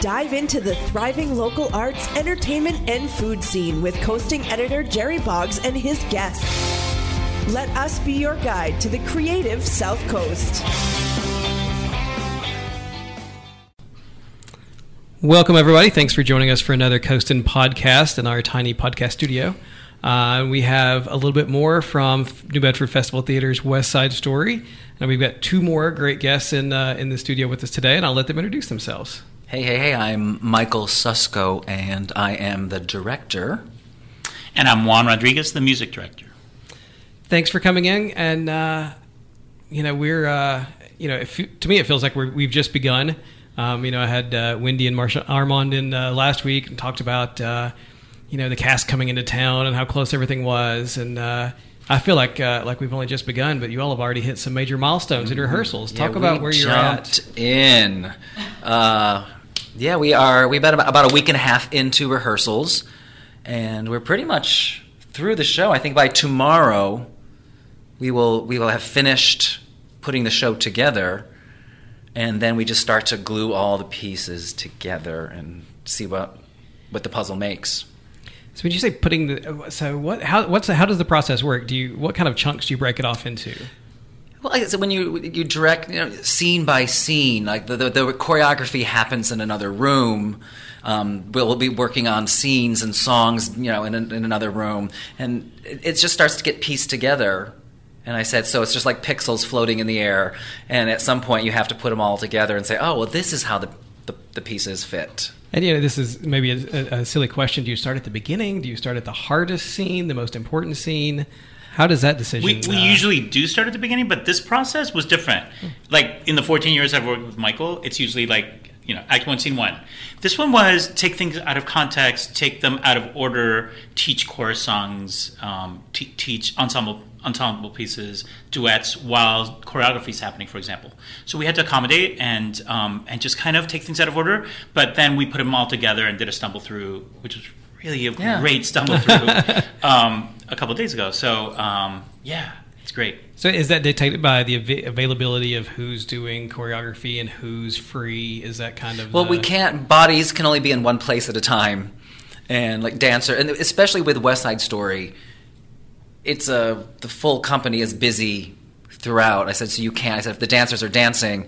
Dive into the thriving local arts, entertainment, and food scene with coasting editor Jerry Boggs and his guests. Let us be your guide to the creative South Coast. Welcome, everybody. Thanks for joining us for another Coastin podcast in our tiny podcast studio. Uh, we have a little bit more from New Bedford Festival Theater's West Side Story, and we've got two more great guests in uh, in the studio with us today, and I'll let them introduce themselves. Hey, hey, hey! I'm Michael Susko, and I am the director. And I'm Juan Rodriguez, the music director. Thanks for coming in, and uh, you know we're uh, you know if, to me it feels like we have just begun. Um, you know, I had uh, Wendy and Marsha Armand in uh, last week and talked about uh, you know the cast coming into town and how close everything was, and uh, I feel like uh, like we've only just begun, but you all have already hit some major milestones in rehearsals. Yeah, Talk about where you're at. In, uh, yeah, we are. We've been about, about a week and a half into rehearsals, and we're pretty much through the show. I think by tomorrow, we will we will have finished putting the show together and then we just start to glue all the pieces together and see what what the puzzle makes. So when you say putting the so what how what's the, how does the process work? Do you what kind of chunks do you break it off into? Well, said, when you you direct you know, scene by scene, like the, the, the choreography happens in another room. Um, we'll, we'll, be working on scenes and songs, you know, in, in another room, and it, it just starts to get pieced together and I said, so it's just like pixels floating in the air. And at some point, you have to put them all together and say, oh, well, this is how the, the, the pieces fit. And you know, this is maybe a, a, silly question. Do you start at the beginning? Do you start at the hardest scene, the most important scene? How does that decision? We, we uh, usually do start at the beginning, but this process was different. Like in the 14 years I've worked with Michael, it's usually like you know, act one, scene one. This one was take things out of context, take them out of order, teach chorus songs, um, t- teach ensemble ensemble pieces, duets, while choreography is happening, for example. So we had to accommodate and um, and just kind of take things out of order. But then we put them all together and did a stumble through, which was really a yeah. great stumble through um, a couple days ago. So um, yeah, it's great. So is that dictated by the av- availability of who's doing choreography and who's free? Is that kind of well, the... we can't. Bodies can only be in one place at a time, and like dancer, and especially with West Side Story it's a the full company is busy throughout. I said, so you can't. I said, if the dancers are dancing,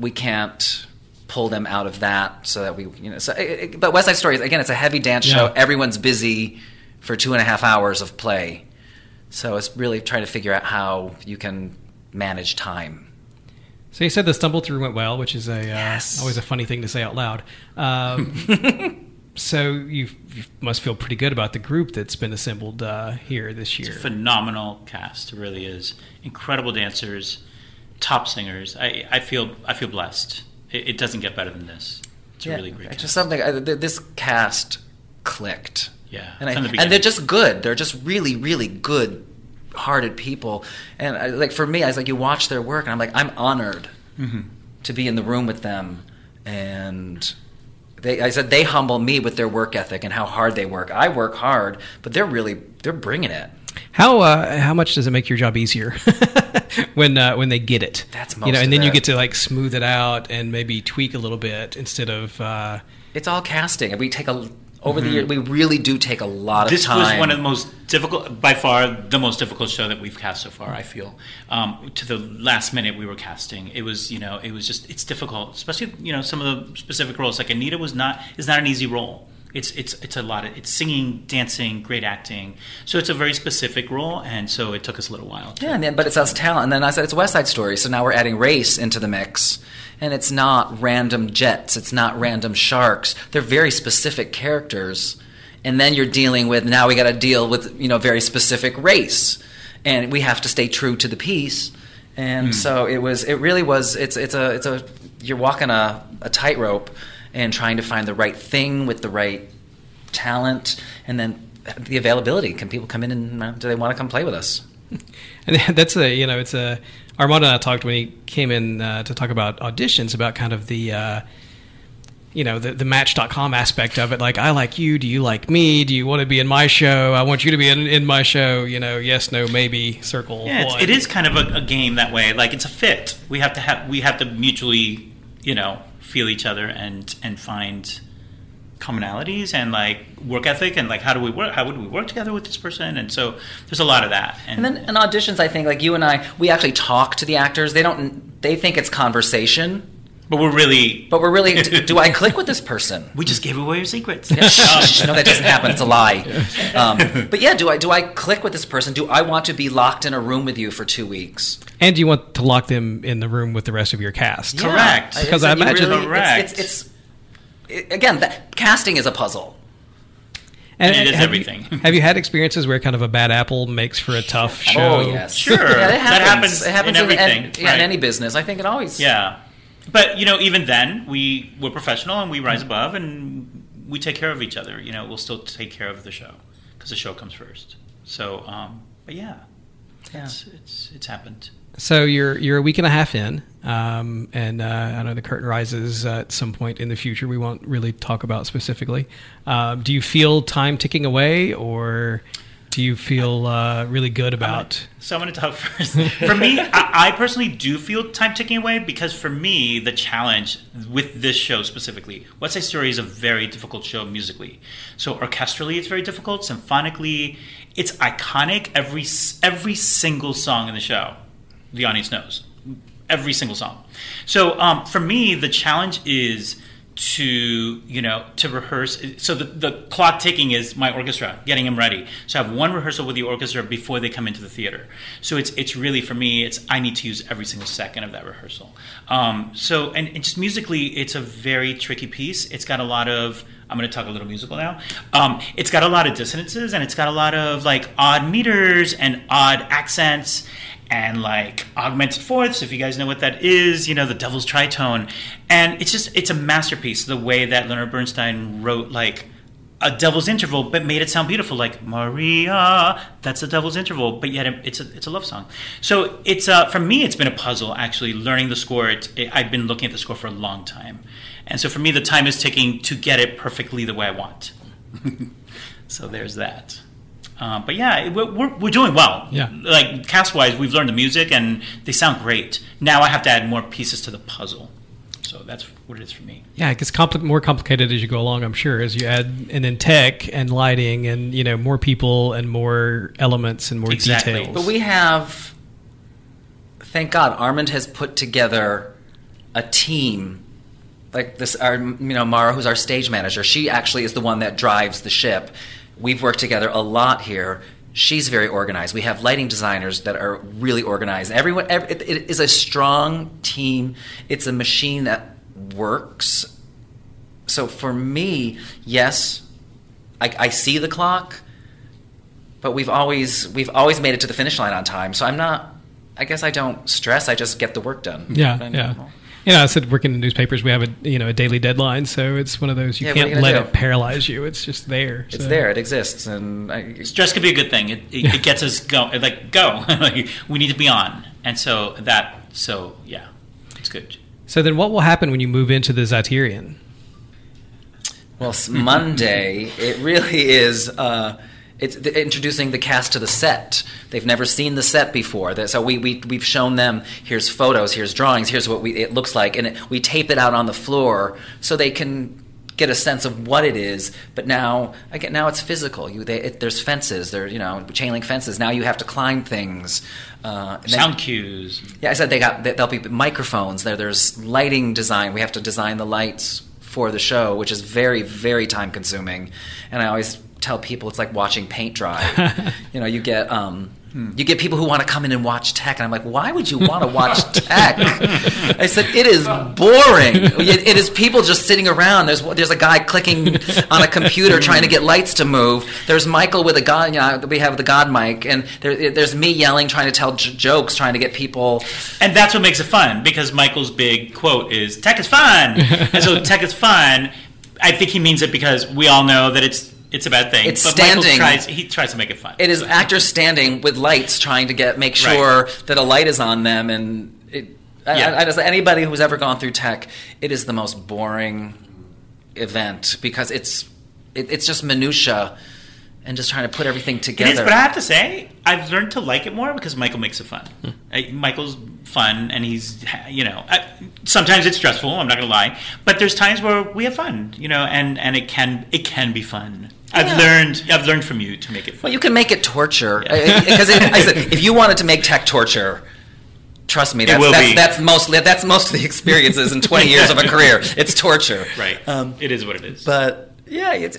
we can't pull them out of that so that we, you know. So, it, but West Side Story again, it's a heavy dance yeah. show. Everyone's busy for two and a half hours of play, so it's really trying to figure out how you can manage time. So you said the stumble through went well, which is a uh, always a funny thing to say out loud. Um, so you, you, must feel pretty good about the group that's been assembled uh, here this year. phenomenal cast, it really is. Incredible dancers, top singers. I, I feel I feel blessed. It, it doesn't get better than this. It's yeah, a really great. Cast. Just something. I, this cast clicked. Yeah, and, I, the and they're just good. They're just really, really good hearted people. And I, like for me, I was like, you watch their work, and I'm like, I'm honored mm-hmm. to be in the room with them and they, I said they humble me with their work ethic and how hard they work. I work hard, but they're really they're bringing it. How uh, how much does it make your job easier when uh, when they get it? That's most you know, and then it. you get to like smooth it out and maybe tweak a little bit instead of. Uh, it's all casting. We take a over mm-hmm. the year we really do take a lot of this time. This was one of the most difficult, by far, the most difficult show that we've cast so far. I feel um, to the last minute we were casting. It was, you know, it was just it's difficult, especially you know some of the specific roles. Like Anita was not is not an easy role. It's it's it's a lot of it's singing, dancing, great acting. So it's a very specific role, and so it took us a little while. To, yeah, and then, but it's us talent. And then I said it's West Side Story, so now we're adding race into the mix and it's not random jets, it's not random sharks. They're very specific characters. And then you're dealing with now we got to deal with, you know, very specific race. And we have to stay true to the piece. And mm. so it was it really was it's it's a it's a you're walking a, a tightrope and trying to find the right thing with the right talent, and then the availability. Can people come in and uh, do they want to come play with us? And that's a you know it's a Armando and I talked when he came in uh, to talk about auditions about kind of the uh, you know the, the match.com aspect of it like i like you do you like me do you want to be in my show i want you to be in, in my show you know yes no maybe circle Yeah, it's, it is kind of a, a game that way. Like it's a fit. We have to have we have to mutually, you know, feel each other and and find commonalities and like work ethic and like how do we work? How would we work together with this person? And so there's a lot of that. And then in auditions, I think like you and I, we actually talk to the actors. They don't. They think it's conversation, but we're really but we're really. do I click with this person? we just gave away your secrets. Yeah, shh, shh, no, that doesn't happen. It's a lie. Um, but yeah, do I do I click with this person? Do I want to be locked in a room with you for two weeks? and do you want to lock them in the room with the rest of your cast Yeah. Correct. Because it's- I you imagine- really- Correct. It's, it's, it's it, again that casting is a puzzle. and, it is have everything. you, have you had experiences where kind of a bad apple makes for a tough show Oh yes, Sure. Yeah, it That happens. happens It happens in in, everything, and- yeah, right. in any business. I think it always. Yeah, but you know, even then, we we're professional and we rise above and we take care of each other. You know, we'll still take care of the show because the show comes first. So, um, but yeah, Yeah. it's it's it's happened. So you're you're a week and a half in, um, and uh, I know the curtain rises uh, at some point in the future. We won't really talk about specifically. Um, do you feel time ticking away, or do you feel uh, really good about? So I'm going to talk first. For me, I, I personally do feel time ticking away because for me, the challenge with this show specifically, West Side Story is a very difficult show musically. So orchestrally, it's very difficult. Symphonically, it's iconic. Every every single song in the show, the audience knows every single song. So um, for me, the challenge is to you know to rehearse. So the, the clock ticking is my orchestra getting them ready. So I have one rehearsal with the orchestra before they come into the theater. So it's it's really for me. It's I need to use every single second of that rehearsal. Um, so and, just musically, it's a very tricky piece. It's got a lot of I'm going to talk a little musical now. Um, it's got a lot of dissonances and it's got a lot of like odd meters and odd accents and like augmented fourths if you guys know what that is you know the devil's tritone. And it's just it's a masterpiece the way that leonard bernstein wrote like a devil's interval but made it sound beautiful like maria that's a devil's interval but yet it's a it's a love song. So it's uh for me it's been a puzzle actually learning the score. It, it, i've been looking at the score for a long time. And so for me the time is taking to get it perfectly the way i want. So there's that uh, but yeah, we're, we're, we're doing well. Yeah. Like cast wise, we've learned the music and they sound great. Now I have to add more pieces to the puzzle. So that's what it is for me. Yeah, it gets compli- more complicated as you go along. I'm sure as you add and then tech and lighting and you know more people and more elements and more Exactly. details. But we have, thank God, Armand has put together a team. Like this, our you know Mara, who's our stage manager. She actually is the one that drives the ship. We've worked together a lot here. She's very organized. We have lighting designers that are really organized. Everyone, ev it, it is a strong team. It's a machine that works. So for me, yes, I, I see the clock but we've always we've always made it to the finish line on time. So I'm not. I guess I don't stress. I just get the work done. Yeah, yeah. Know, I said working in newspapers, we have a you know a daily deadline, so it's one of those you Yeah, can't you let do? it paralyze you. It's just there. It's so. there. It exists, and I, Stress could be a good thing. It, it, it gets us go like go. We need to be on, and so that so yeah, it's good. So then, what will happen when you move into the Zeiterion? well, Monday. It really is. Uh, it's introducing the cast to the set. They've never seen the set before. So we, we we've shown them. Here's photos. Here's drawings. Here's what we, it looks like, and it, we tape it out on the floor so they can get a sense of what it is. But now, again, now it's physical. You, they, it, there's fences. There, you know, chain link fences. Now you have to climb things. Uh, and then- Sound cues. yeah, I said they got there'll be microphones. There, there's lighting design. We have to design the lights for the show, which is very, very time consuming. And I always tell people it's like watching paint dry. you know, you get um, you get people who want to come in and watch tech, and I'm like, why would you want to watch tech? I said it is boring. It, it is people just sitting around. There's there's a guy clicking on a computer trying to get lights to move. There's Michael with a god. You know, we have the god mic, and there, there's me yelling, trying to tell j- jokes, trying to get people. And that's what makes it fun because Michael's big quote is "Tech is fun," and so tech is fun. I think he means it because we all know that it's it's a bad thing. It's but standing. tries he tries to make it fun. It is So- actors standing with lights, trying to get make Right. sure that a light is on them, and it. Yeah. I, I just anybody who's ever gone through tech, it is the most boring event because it's it, it's just minutia and just trying to put everything together. is, but I have to say, I've learned to like it more because Michael makes it fun. Hmm. I- Michael's fun, and he's, you know, I, sometimes it's stressful. I'm not gonna lie, but there's times where we have fun, you know, and and it can it can be fun. I've Yeah. learned I've learned from you to make it fun. well, you can make it torture Yeah. because I said if you wanted to make tech torture. Trust me, that's, that's, that's mostly that's most of the experiences in 20 years of a career. It's torture, right? Um, it is what it is. But yeah, it's,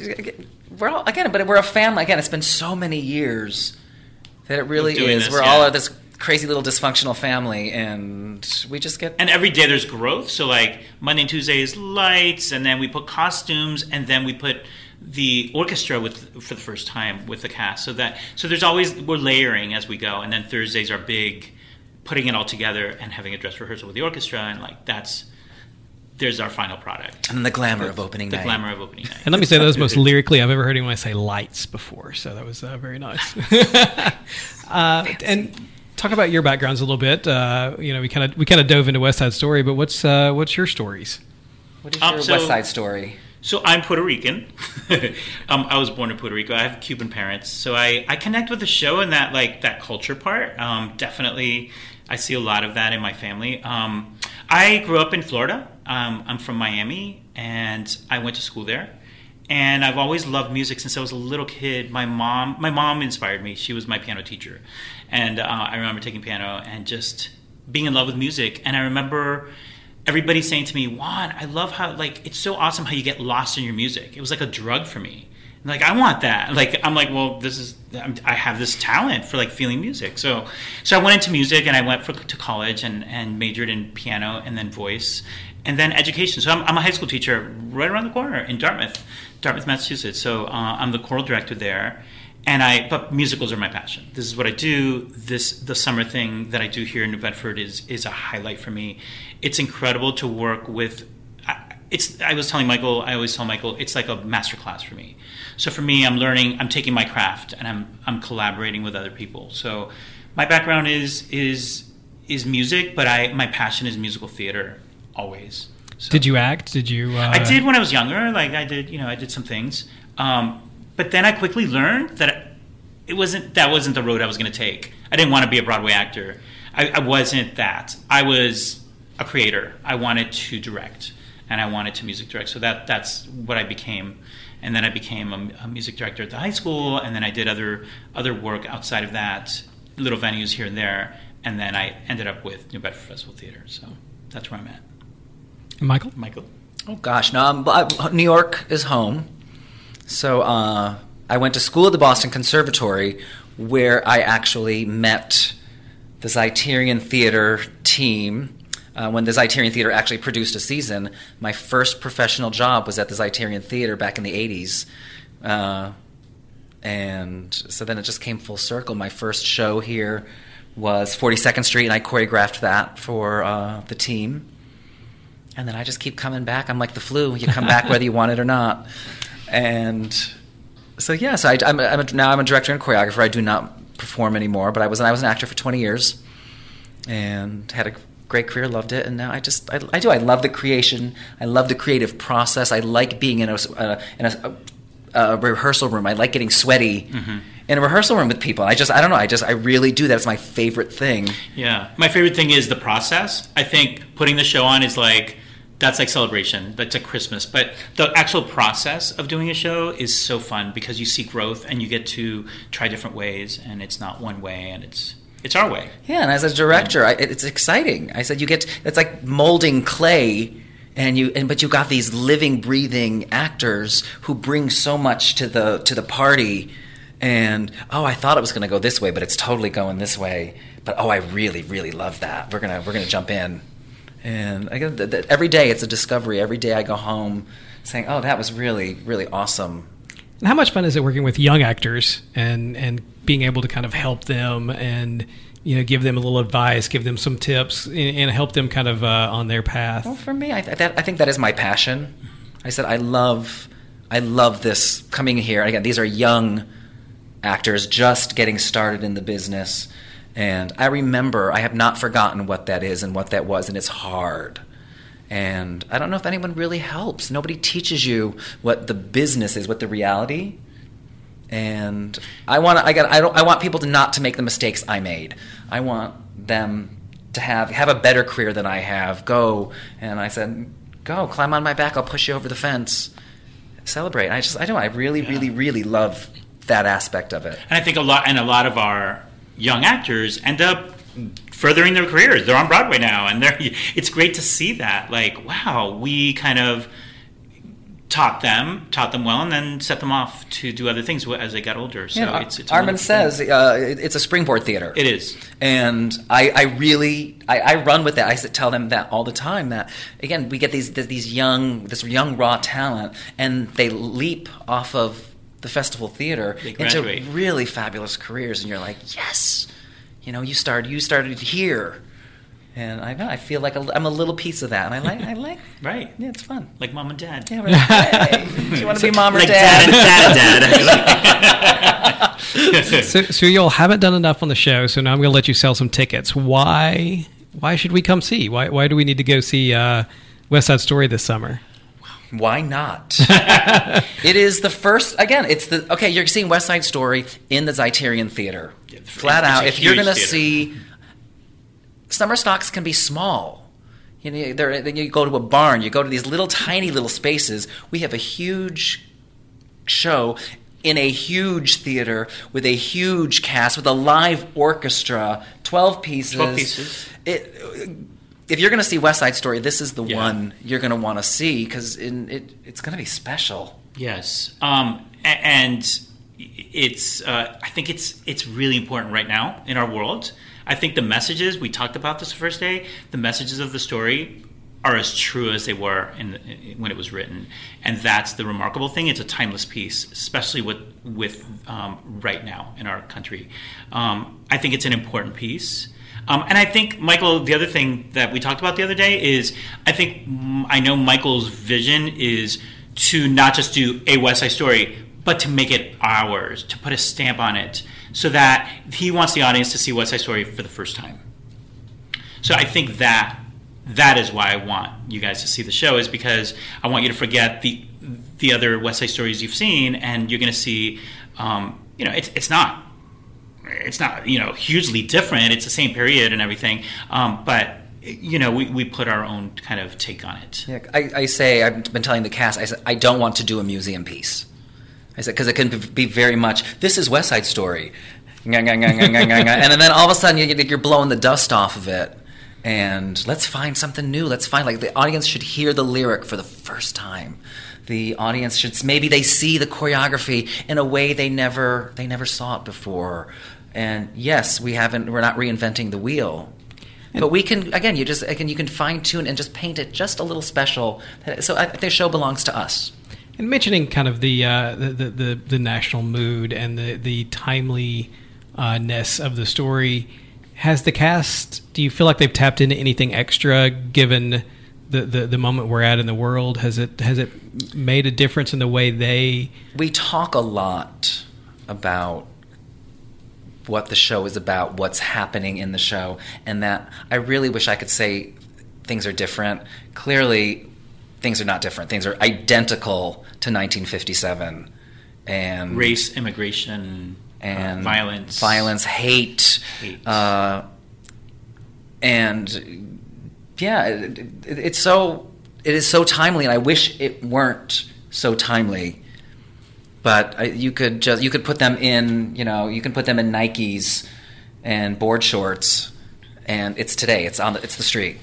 we're all again, but we're a family. Again, it's been so many years that it really is. this, we're all yeah. this crazy little dysfunctional family, and we just get. and every day there's growth. So like Monday and Tuesday is lights, and then we put costumes, and then we put the orchestra with for the first time with the cast. So that so there's always we're layering as we go, and then Thursdays are big, putting it all together and having a dress rehearsal with the orchestra, and like that's there's our final product. and then the glamour of opening night, The night. glamour of opening night. And let me say that was most lyrically I've ever heard anyone say lights before, so that was uh, very nice. uh, and talk about your backgrounds a little bit. Uh, you know, we kind of we kind of dove into West Side Story, but what's uh, what's your stories? What is Um, your so- West Side Story? So I'm Puerto Rican. um, I was born in Puerto Rico. I have Cuban parents, so I, I connect with the show and that like that culture part. Um, definitely, I see a lot of that in my family. Um, I grew up in Florida. Um, I'm from Miami, and I went to school there. And I've always loved music since I was a little kid. My mom, my mom inspired me. She was my piano teacher, and uh, I remember taking piano and just being in love with music. And I remember everybody saying to me, Juan, I love how like it's so awesome how you get lost in your music. It was like a drug for me. And, like I want that. Like I'm like, well, this is I'm, I have this talent for like feeling music. So so I went into music and I went for, to college and and majored in piano and then voice and then education. So I'm, I'm a high school teacher right around the corner in Dartmouth, Dartmouth, Massachusetts. So uh, I'm the choral director there. And I, but musicals are my passion. This is what I do. This the summer thing that I do here in New Bedford is is a highlight for me. It's incredible to work with. I- It's. I was telling Michael. I always tell Michael. It's like a master class for me. So for me, I'm learning. I'm taking my craft and I'm I'm collaborating with other people. So my background is is is music, but I my passion is musical theater always. So. Did you act? Did you? Uh, I did when I was younger. Like I did, you know, I did some things. Um, but then I quickly learned that it wasn't that wasn't the road I was going to take. I didn't want to be a Broadway actor. I, I wasn't that. I was a creator. I wanted to direct, and I wanted to music direct. So that that's what I became. And then I became a, a music director at the high school, and then I did other other work outside of that, little venues here and there, and then I ended up with New Bedford Festival Theater. So that's where I'm at. Michael? Michael. Oh gosh, no, um, I'm, I- uh, New York is home. So uh, I went to school at the Boston Conservatory, where I actually met the Zeiterion Theater team. Uh, when the Zeiterion Theater actually produced a season, my first professional job was at the Zeiterion Theater back in the '80s, uh, and so then it just came full circle. My first show here was 42nd Street, and I choreographed that for uh, the team. And then I just keep coming back. I'm like the flu. You come back whether you want it or not. And so, yeah, so I, am I'm a, now I'm a director and choreographer. I do not perform anymore, but I was, I was an actor for 20 years and had a great career, loved it. And now I just, I, I do. I love the creation. I love the creative process. I like being in a, uh, in a, a rehearsal room. I like getting sweaty in a rehearsal room with people. I just, I don't know. I just, I really do. That's my favorite thing. Yeah, my favorite thing is the process. I think putting the show on is like that's like celebration. That's like Christmas. But the actual process of doing a show is so fun because you see growth and you get to try different ways, and it's not one way, and it's it's our way. Yeah, and as a director, I, it's exciting. I said you get it's like molding clay and you and but you got these living, breathing actors who bring so much to the to the party. And oh, I thought it was going to go this way, but it's totally going this way. But oh, I really, really love that. We're gonna we're gonna jump in. And I that every day it's a discovery. Every day I go home saying, "Oh, that was really, really awesome." And how much fun is it working with young actors and and being able to kind of help them and you know give them a little advice, give them some tips, and, and help them kind of uh, on their path? Well, for me, I, th- that, I think that is my passion. I said I love, I love this coming here. Again, these are young actors just getting started in the business, and I remember I have not forgotten what that is and what that was, and it's hard. And I don't know if anyone really helps. Nobody teaches you what the business is, what the reality. And I want I got I don't I want people to not to make the mistakes I made. I want them to have have a better career than I have. Go and I said, go climb on my back. I'll push you over the fence. Celebrate. I just I don't. I really really really love that aspect of it. And I think a lot, and a lot of our young actors end up furthering their careers. They're on Broadway now, and they're. It's great to see that. Like, wow, we kind of taught them, taught them well, and then set them off to do other things as they got older. So Yeah, it's, it's Armin says uh, it's a springboard theater. it is. and I, I really I, I run with that. I tell them that all the time. That again, we get these these young this young raw talent, and they leap off of the festival theater into really fabulous careers, and you're like, yes, you know, you started you started here, and I I feel like I'm a little piece of that, and I like I like Right. yeah, it's fun. Like mom and dad. Yeah, we're like, hey, do you want to be mom or like dad? dad and dad and dad. So, so you all haven't done enough on the show, so now I'm going to let you sell some tickets. Why? Why should we come see? Why? Why do we need to go see uh, West Side Story this summer? Why not? it is the first. Again, it's the okay. You're seeing West Side Story in the Zeiterion Theater, flat out. If you're going to see, summer stocks can be small. You know, then you go to a barn. You go to these little tiny little spaces. We have a huge show in a huge theater with a huge cast with a live orchestra, twelve pieces. 12 pieces. It, if you're going to see West Side Story, this is the Yeah. one you're going to want to see because it, it's going to be special. Yes, um, and it's. Uh, I think it's it's really important right now in our world. I think the messages we talked about this first day, the messages of the story are as true as they were in, the, when it was written, and that's the remarkable thing. It's a timeless piece, especially with with um, right now in our country. Um, I think it's an important piece. Um, and I think Michael, the other thing that we talked about the other day is, I think I know Michael's vision is to not just do a West Side Story, but to make it ours, to put a stamp on it, so that he wants the audience to see West Side Story for the first time. So I think that that is why I want you guys to see the show is because I want you to forget the the other West Side Stories you've seen, and you're going to see, um, you know, it's it's not it's not you know hugely different. It's the same period and everything, um, but you know we, we put our own kind of take on it. Yeah, I, I say I've been telling the cast. I said I don't want to do a museum piece. I said because it can be very much. This is West Side Story, and then all of a sudden you- you're blowing the dust off of it. And let's find something new. Let's find like the audience should hear the lyric for the first time. The audience should maybe they see the choreography in a way they never they never saw it before. And yes, we haven't. We're not reinventing the wheel. But we can again. You just again. You can fine tune and just paint it just a little special. So I think the show belongs to us. And mentioning kind of the uh, the, the, the the national mood and the the timeliness of the story, has the cast? Do you feel like they've tapped into anything extra given the, the, the moment we're at in the world? Has it has it made a difference in the way they? We talk a lot about what the show is about, what's happening in the show, and that I really wish I could say things are different. Clearly, things are not different. Things are identical to 1957, and Race, immigration, and uh, violence, violence, hate, Hate. Uh, and yeah, it, it, it's so it is so timely, and I wish it weren't so timely. But you could just you could put them in you know you can put them in Nikes and board shorts, and it's today. It's on the, it's the street.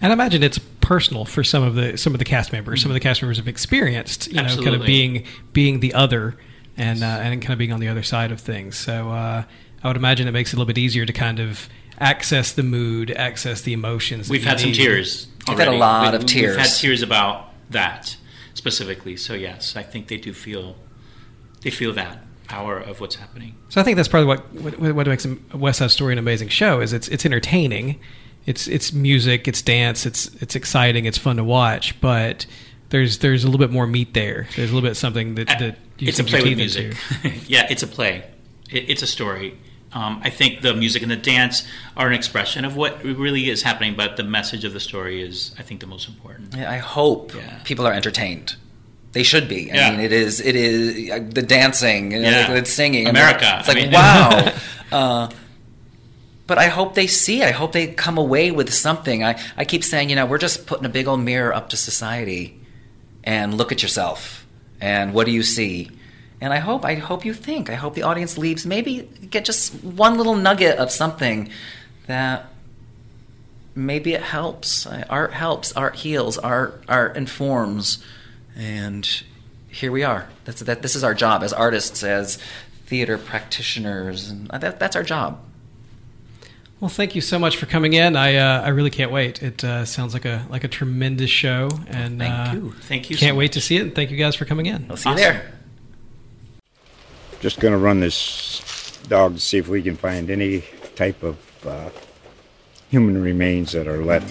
And I imagine it's personal for some of the some of the cast members. Some of the cast members have experienced, you know, kind of being being the other and uh, and kind of being on the other side of things. So uh, I would imagine it makes it a little bit easier to kind of access the mood, access the emotions. We've you had some need. tears. We've had a lot We- of tears. We've had tears about that specifically. So yes, I think they do feel they feel that power of what's happening. So I think that's probably what what, what makes a West Side Story an amazing show is it's it's entertaining, it's it's music, it's dance, it's it's exciting, it's fun to watch, but there's there's a little bit more meat there. There's a little bit something that that you it's a play with music. yeah, it's a play. It, it's a story. Um, I think the music and the dance are an expression of what really is happening, but the message of the story is, I think, the most important. Yeah, I hope Yeah. people are entertained. They should be. I Yeah. mean, it is. It is uh, the dancing, you know, Yeah. the, the singing, America, It's like I mean- wow. uh, but I hope they see. I hope they come away with something. I, I keep saying, you know, we're just putting a big old mirror up to society, and look at yourself, and what do you see? And I hope I hope you think. I hope the audience leaves maybe get just one little nugget of something that maybe it helps. Uh, Art helps. Art heals. Art art informs, and here we are. That's that. This is our job as artists, as theater practitioners, and that, that's our job. Well, thank you so much for coming in. I uh, I really can't wait. It uh, sounds like a like a tremendous show, and Thank uh, you. Thank you. Can't so wait much. to see it. And thank you guys for coming in. I'll see you there. Just gonna run this dog to see if we can find any type of uh, human remains that are left.